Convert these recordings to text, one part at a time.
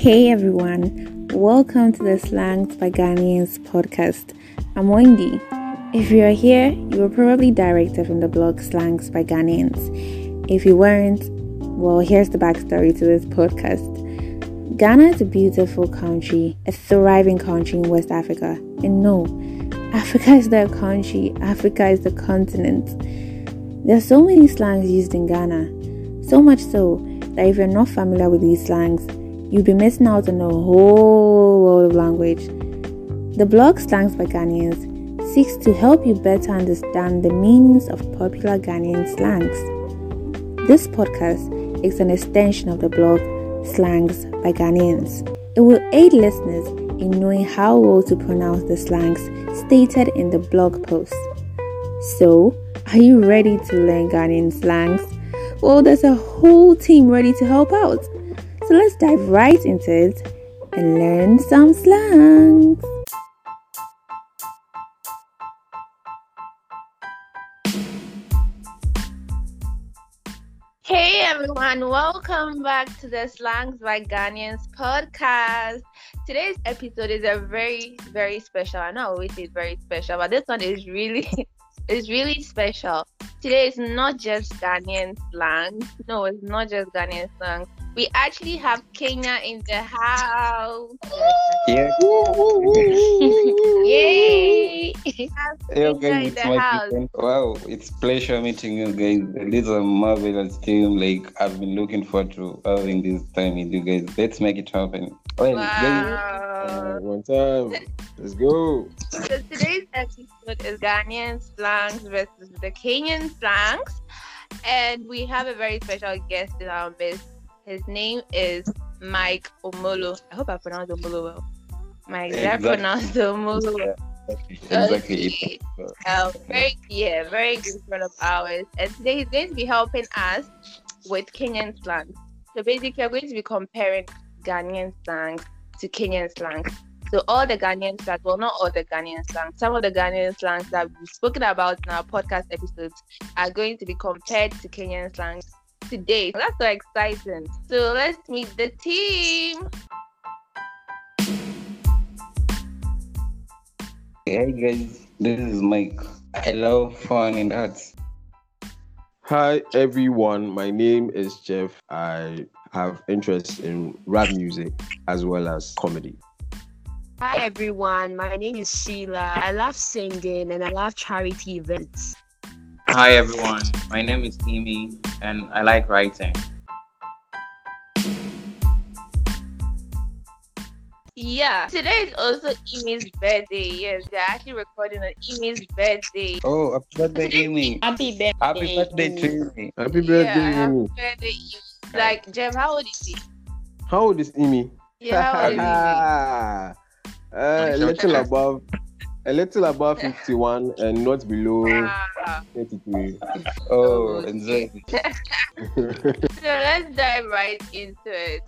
Hey everyone, welcome to the Slangs by Ghanaians podcast. I'm Wendy. If you are here, you were probably directed from the blog Slangs by Ghanaians. If you weren't, well, here's the backstory to this podcast. Ghana is a beautiful country, a thriving country in West Africa. And no, Africa is a country, Africa is the continent. There are so many slangs used in Ghana, so much so that if you're not familiar with these slangs, you'll be missing out on a whole world of language. The blog Slangs by Ghanaians seeks to help you better understand the meanings of popular Ghanaian slangs. This podcast is an extension of the blog Slangs by Ghanaians. It will aid listeners in knowing how well to pronounce the slangs stated in the blog post. So, are you ready to learn Ghanaian slangs? Well, there's a whole team ready to help out. So let's dive right into it and learn some slangs. Hey everyone, welcome back to the Slangs by Ghanaians podcast. Today's episode is a very, very special. I know I always say it's very special, but this one is really is really special. Today is not just Ghanaian slang. No, it's not just Ghanaian slang. We actually have Kenya in the house. Yeah. Yay! Hey guys, it's my friend. Wow, it's pleasure meeting you guys. This is a marvelous team. Like I've been looking forward to having this time with you guys. Let's make it happen. Well, wow. Uh, one time. Let's go. So today's episode is Ghanaian slangs versus the Kenyan slangs. And we have a very special guest in our midst. His name is Mike Omolo. I hope I pronounced Omolo well. Mike, did Exactly. I pronounce Omolo well? Exactly. Um, very yeah, very good friend of ours. And today he's going to be helping us with Kenyan slang. So basically, we're going to be comparing Ghanaian slang to Kenyan slang. So all the Ghanaian slang, well, not all the Ghanaian slang, some of the Ghanaian slangs that we've spoken about in our podcast episodes are going to be compared to Kenyan slangs today. That's so exciting. So let's meet the team. Hey guys, this is Mike. I love fun and arts. Hi everyone, my name is Jeff. I have interest in rap music as well as comedy. Hi everyone, my name is Sheila. I love singing and I love charity events. Hi everyone, my name is Amy and I like writing. Yeah, today is also Imi's birthday. Yes, they're actually recording on Imi's birthday. Oh, happy birthday, Amy. Happy birthday. Happy birthday to Amy. Happy birthday, yeah, happy birthday, Imi. Like, Jeff, how old is he? How old is Amy? Yeah, how old is he? uh, a little above a little above 51 and not below ah. Wow. 23. Oh, oh enjoy. So let's dive right into it.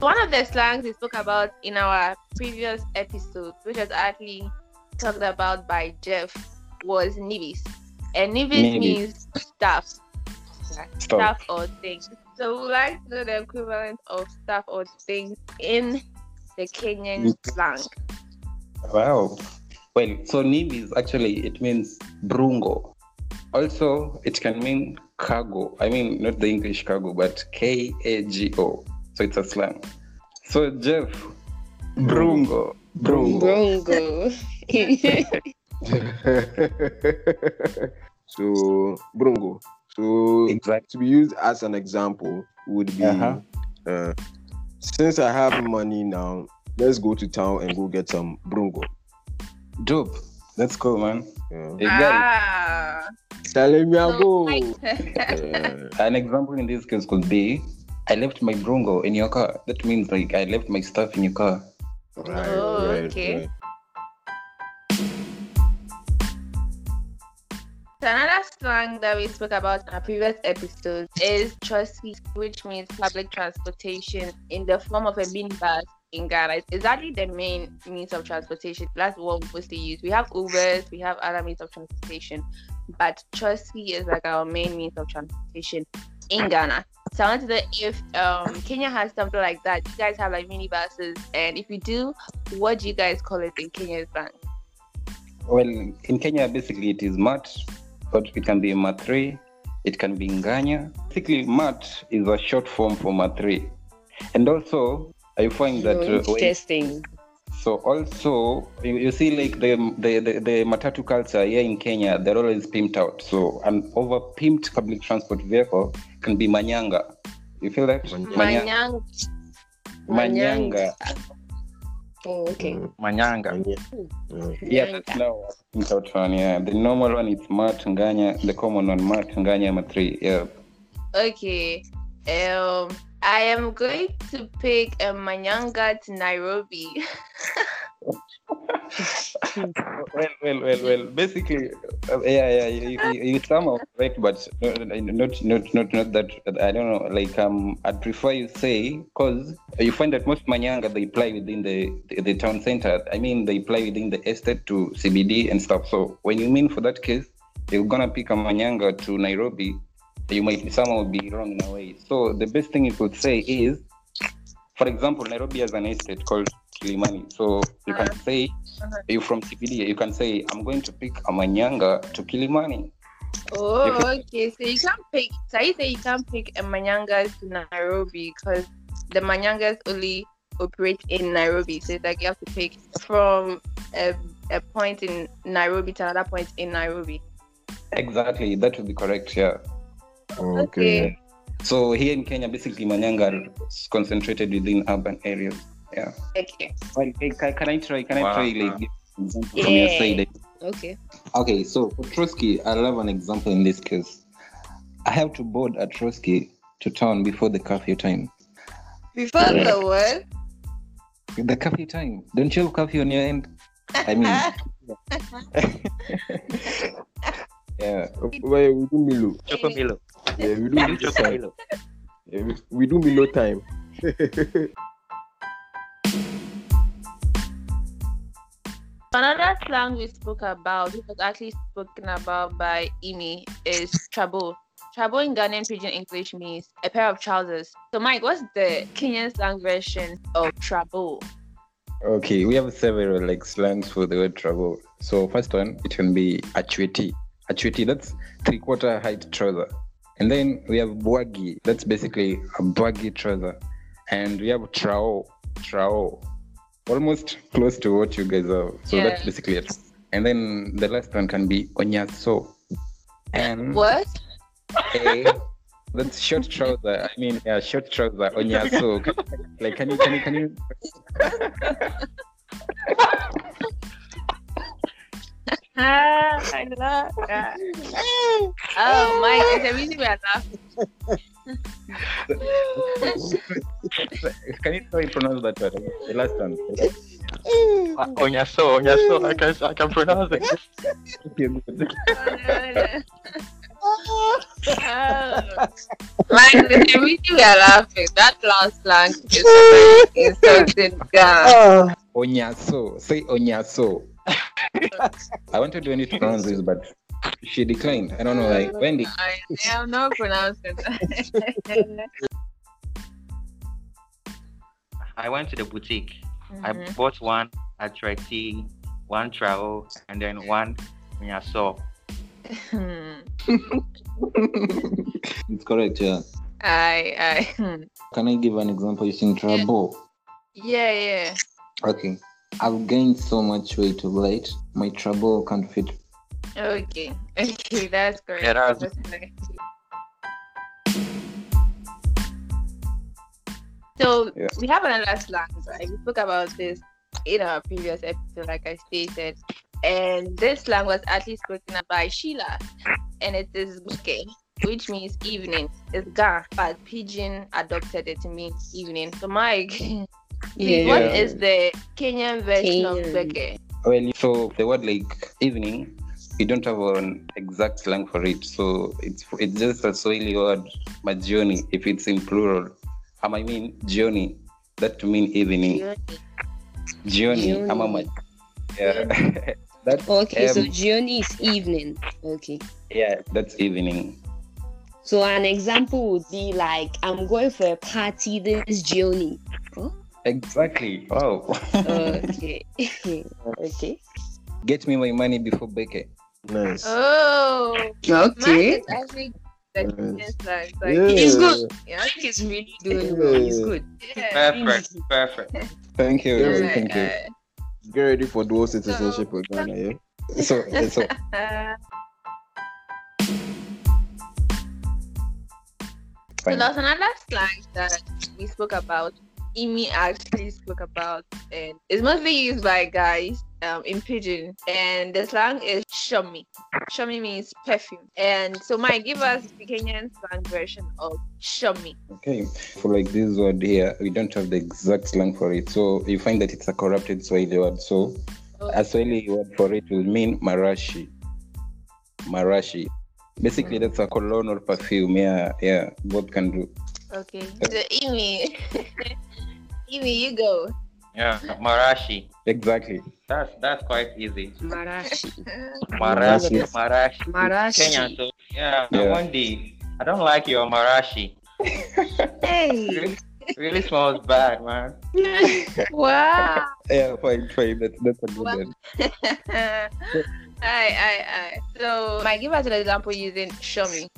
One of the slangs we spoke about in our previous episode, which was actually talked about by Jeff, was nibis. And nibis means stuff. Stuff. Stuff or things. So we like to know the equivalent of stuff or things in the Kenyan slang. Wow. Well, so nibis actually it means brungo. Also, it can mean cargo. I mean, not the English cargo, but K A G O. So it's a slang. So Jeff, Brungo. brungo, brungo. so, Brungo. So, Exactly. to be used as an example would be Uh-huh. uh, since I have money now, let's go to town and go get some Brungo. Dope. Let's go, man. Yeah. Ah. Tell me, I So, go. like- it. An example in this case could be I left my brungo in your car. That means like I left my stuff in your car. Right, Oh, right, okay. right. Another slang that we spoke about in our previous episode is trusty, which means public transportation in the form of a minibus in Ghana. It's actually the main means of transportation. That's what we mostly use. We have Ubers, we have other means of transportation, but trusty is like our main means of transportation. in Ghana. So I wanted to know if um, Kenya has something like that. You guys have like minibuses, and if you do, what do you guys call it in Kenya's slang? Well, in Kenya, basically it is mat, but it can be mat3, it can be nganya. Basically, mat is a short form for mat3. And also, I find that uh, when- Interesting. so also you, you see like the, the the the matatu culture here in Kenya, they're always pimped out. So an over pimped public transport vehicle can be manyanga. You feel that? Manyanga. Manya- Manyang. manyanga. Oh, okay. Manyanga. Mm. Yeah, that's now out one. Yeah, the normal one is mat nganya. The common one mat nganya mat3. Yeah. Okay. Um, I am going to pick a Manyanga to Nairobi. well, well, well, well. Basically, uh, yeah, yeah. You, you, you somehow correct, but not, not, not, not, that. I don't know. Like, um, I'd prefer you say because you find that most manyanga they play within the, the the town center. I mean, they play within the estate to CBD and stuff. So when you mean for that case, you're gonna pick a manyanga to Nairobi, you might somehow be wrong in a way. So the best thing you could say is, for example, Nairobi has an estate called Kilimani. So you can say you from CBD, you can say, I'm going to pick a manyanga to Kilimani. Oh, okay. So you can't pick. So you say you can't pick a Manyanga to Nairobi because the Manyangas only operate in Nairobi. So it's like you have to pick from a, a point in Nairobi to another point in Nairobi. Exactly, that would be correct, yeah. Okay. So here in Kenya, basically manyanga is concentrated within urban areas. Yeah. Okay. Well, can, can I try? Can Wow. I try like give an example from your side? Okay. Okay, so for Trotsky, I love an example in this case. I have to board at Trotsky to town before the curfew time. Before the what? The curfew time. Don't you have curfew on your end? I mean, yeah. Well, we do Milo. Choco Milo. Yeah, we do Milo Choco time. Milo. Yeah, we, we do Milo time. Another slang we spoke about, which was actually spoken about by Imi, is trabo. Trabo in Ghanaian Pidgin English means a pair of trousers. So, Mike, what's the Kenyan slang version of trabo? Okay, we have several like slangs for the word trouble. So first one, it can be achweti. Achweti, that's three quarter height trouser. And then we have bwagi, that's basically a baggy trouser. And we have trao, trao, almost close to what you guys are. So that's basically it. And then the last one can be onyaso. And What? a, that's short trouser. I mean, yeah, short trouser onyaso. like, can you, can you, can you? Ah, I love that. Oh, a reason we are laughing. Can you try pronounce that word? The last one. Uh, Onyaso, Onyaso. I can, I can pronounce it. Okay, good. Oh, Mike, there's a reason we are laughing. That last slang is so very insulting. God. Onyaso. Say onyaso. I wanted Wendy to pronounce this, but she declined. I don't know, like Wendy. I am not pronouncing that. I went to the boutique. I Mhm. bought one Achweti, one Trao, and then one Onyaso. Hmm. It's correct, yeah. I, I. Can I give an example using trouble? yeah, yeah. Okay. I've gained so much weight of late. My trouble can't fit. Okay, okay, that's great. Yeah, that's- So Yeah. we have another slang, right? We spoke about this in our previous episode, like I stated, and this slang was actually spoken by Sheila, and it is buke, which means evening. It's ga, but pidgin adopted it to mean evening. So Mike, Yeah. what is the Kenyan version of Kenyan. buke? Well, so the word like evening, we don't have an exact slang for it. So it's it's just a Swahili word, majioni, if it's in plural. Um, I mean, jioni, that to mean evening. Jioni, Jioni. ama ma- yeah. that's Okay, so Um, jioni is evening. Okay. yeah, that's evening. So an example would be like, I'm going for a party this jioni. Exactly. Wow. Okay. okay. Get me my money before Beke. Nice. Oh, mine Okay. is actually the Yes. Kenyan. Like, Yeah. It's good. yeah, I think it's really doing well. It's good. yeah. Perfect. Perfect. Thank you. Yeah, Thank you. Get ready for dual citizenship with Ghana, yeah? So, so uh, So fine. there's another slang that we spoke about. Imi actually spoke about, and it's mostly used by guys um, in pidgin. And the slang is shomi. Shomi means perfume. And so, Mike, give us the Kenyan slang version of shomi. Okay. For like this word here, we don't have the exact slang for it. So you find that it's a corrupted Swahili word. So a Swahili word for it will mean marashi. Marashi. Basically, that's a cologne or perfume. Yeah, yeah. Both can do. Okay. So, Imi, Imi, you go. Yeah. Marashi. Exactly. That's that's quite easy. Marashi. Marashi. Marashi. Marashi. Marashi. Kenyan. So yeah. Yeah. One day. I don't like your marashi. Hey. Really, really smells bad, man. wow. Yeah, fine, fine. That's that's a good Well- one. Aye, aye, aye. So, might give us an example using shomi.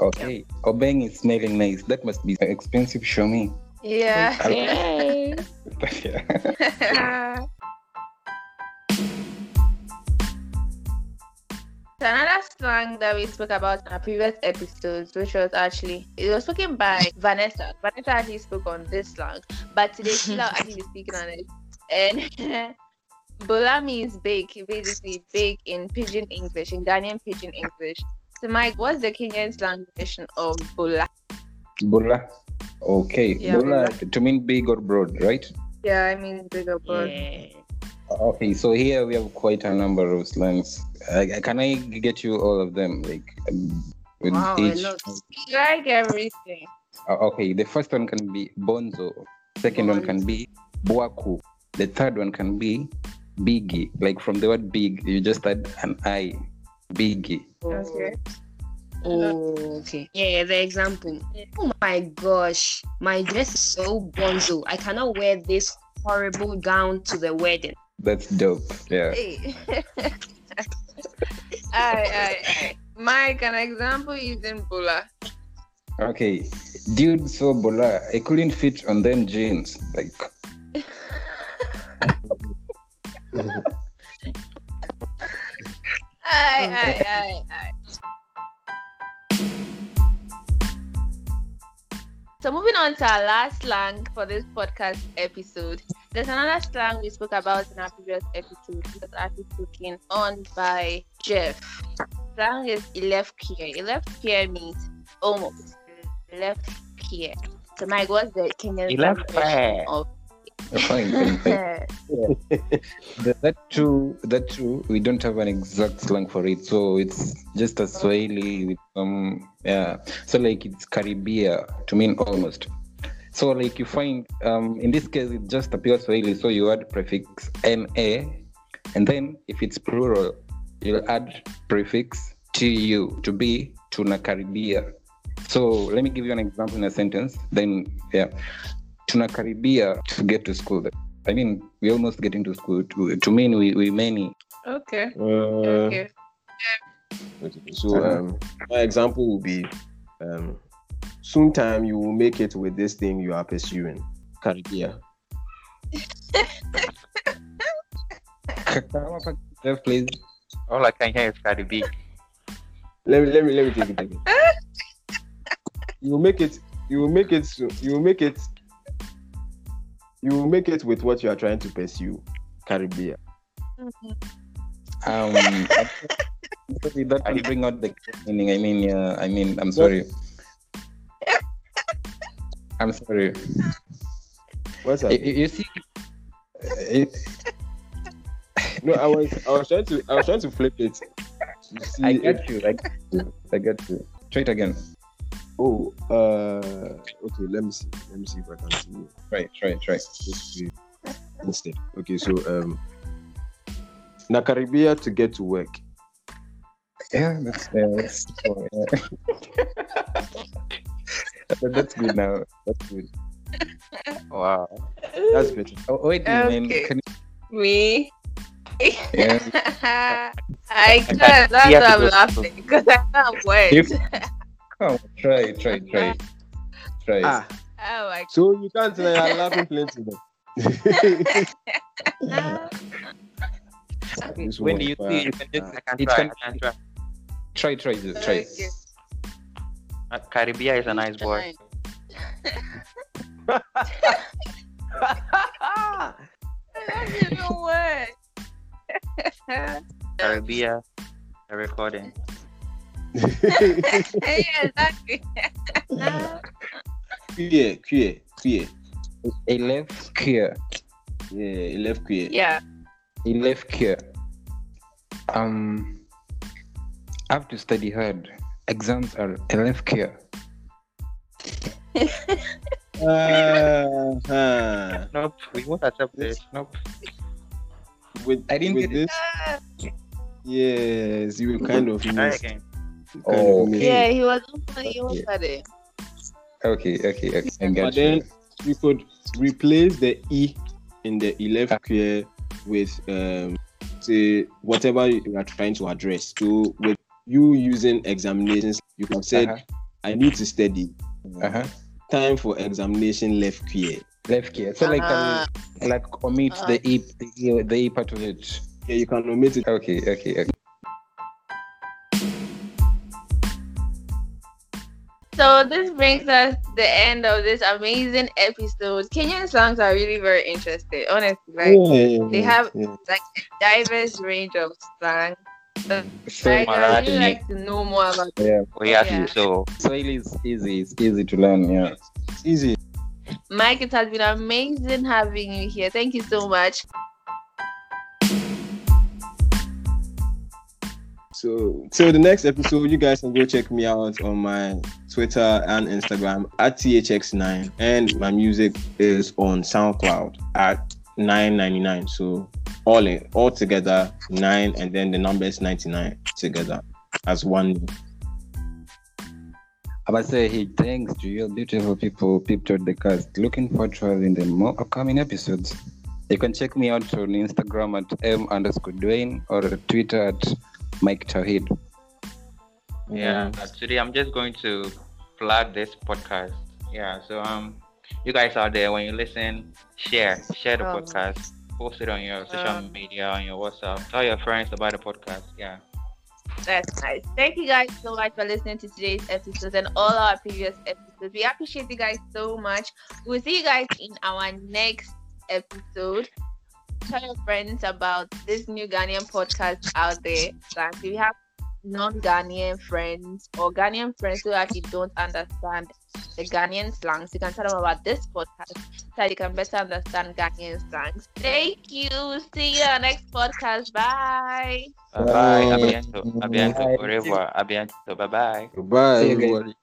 Okay. Obeng oh, is smelling nice. That must be expensive. Show me. Yeah. Hey. yeah. Another slang that we spoke about in our previous episodes, which was actually it was spoken by Vanessa. Vanessa actually spoke on this slang, but today Sheila will actually speaking on it. And bola means bake, basically bake in pidgin English, in Ghanaian pidgin English. So Mike, what's the Kenyan slang version of bola? Bola. Okay. Yeah, Bola to mean big or broad, right? Yeah, I mean bigger bird. Yeah. Okay, so here we have quite a number of slangs. Uh, can I get you all of them, like um, with Wow, each? Like everything. Uh, okay, the first one can be bonzo. Second one can be buaku. The third one can be biggie. Like from the word big, you just add an I. Biggie. Okay. Oh. oh, okay. Yeah, the example. Oh my gosh, my dress is so bonzo. I cannot wear this horrible gown to the wedding. That's dope. Yeah. Hey. aye, aye, aye. Mike, an example in bola. Okay. Dude saw bola. I couldn't fit on them jeans. Like Oh, aye. So moving on to our last slang for this podcast episode. There's another slang we spoke about in our previous episode. Was actually spoken on by Jeff. Slang is left here. Left here means almost. Left here. So Mike, what's the Kenyan Left of fine, fine, fine. That, that true. That true. We don't have an exact slang for it, so it's just a Swahili with some yeah. So like it's karibia to mean almost. So like you find um in this case it's just a pure Swahili, so you add prefix na, and then if it's plural, you'll add prefix tu to be tunakaribia. So let me give you an example in a sentence. Then yeah, tunakaribia to get to school. I mean, we're almost getting to school. To, to mean we, we many. Okay. Uh, Okay. okay, so um, my example will be um, soon time you will make it with this thing you are pursuing. Caribbean. Jeff, please. All I can hear is Cardi B. Let me let me let me take it again. you will make it you will make it so you will make it you will make it with what you are trying to pursue. Caribbean. Um, sorry, that will bring out the meaning. I mean, yeah. I mean, I'm sorry. I'm sorry. What's You, that? you see, it, No, I was I was trying to I was trying to flip it. You see I get you. I get you. I get you. Try it again. Oh, uh, okay. Let me see. Let me see if I can see. it. Try, try, try. Just do it instead. Okay, so um, na karibia to get to work. Yeah, that's yeah, that's, oh, yeah. That's good now. That's good. Wow. That's better. Oh, wait, man. Okay. Can Me. Yeah. I can't. That's why I'm laughing because I can't wait. If- come on, try, try, try, try. Ah, Oh my so you can't say I'm laughing plenty. Then. god. This When do you is see? You can just. I can It try. I can try. Try, try, just try. Okay. Uh, Caribbean is a nice boy. I don't even what. Caribbean, the recording. Yeah, exactly. Queer, queer, queer. Left cure. Yeah, he left queer. yeah. Left cure. Um, I have to study hard. Exams are left cure. Uh-huh. Nope, we won't accept this. Nope. With, I didn't with get it. this, yes, you will kind of missed. Again. you kind Oh, of. Yeah, he was funny. He was Okay. funny. Okay, okay, okay. I But then you. you could replace the e in the left queer with um say whatever you are trying to address. So with you using examinations, you have said Uh-huh. I need to study. Uh-huh. Time for examination left queer. Left cure. So like Uh, um, like omit uh. the e the e the e part of it. Yeah, you can omit it. Okay, okay, okay. So this brings us the end of this amazing episode. Kenyan songs are really very interesting, honestly. Like Yeah, they have- yeah. like a diverse range of songs. So, So like, I really like to know more about yeah, We have Yeah. so Swahili is easy. It's easy to learn. Yeah. It's easy. Mike. It has been amazing having you here. Thank you so much. So, so the next episode, you guys can go check me out on my Twitter and Instagram at thx9, and my music is on SoundCloud at 999. So all in all together nine, and then the number is 99 together as one. I must say, hey, thanks to you beautiful people, people the cast. Looking forward to having the more upcoming episodes. You can check me out on Instagram at m underscore Dwayne or Twitter at Mike Tawhid. Yeah. uh, Today I'm just going to plug this podcast. Yeah. So um, you guys out there when you listen, share, share the Oh. podcast, post it on your social Um. media, on your WhatsApp, tell your friends about the podcast. Yeah. That's nice. Thank you guys so much for listening to today's episode and all our previous episodes. We appreciate you guys so much. We'll see you guys in our next episode. Tell your friends about this new Ghanaian podcast out there. If you have non-Ghanaian friends or Ghanaian friends who actually don't understand the Ghanaian slangs, you can tell them about this podcast so that you can better understand Ghanaian slangs. Thank you. See you on next podcast. Bye. Bye bye. Bye. Abiento. Abiento. Bye. Au revoir. Abiento. Bye bye. Goodbye, See you guys. everybody.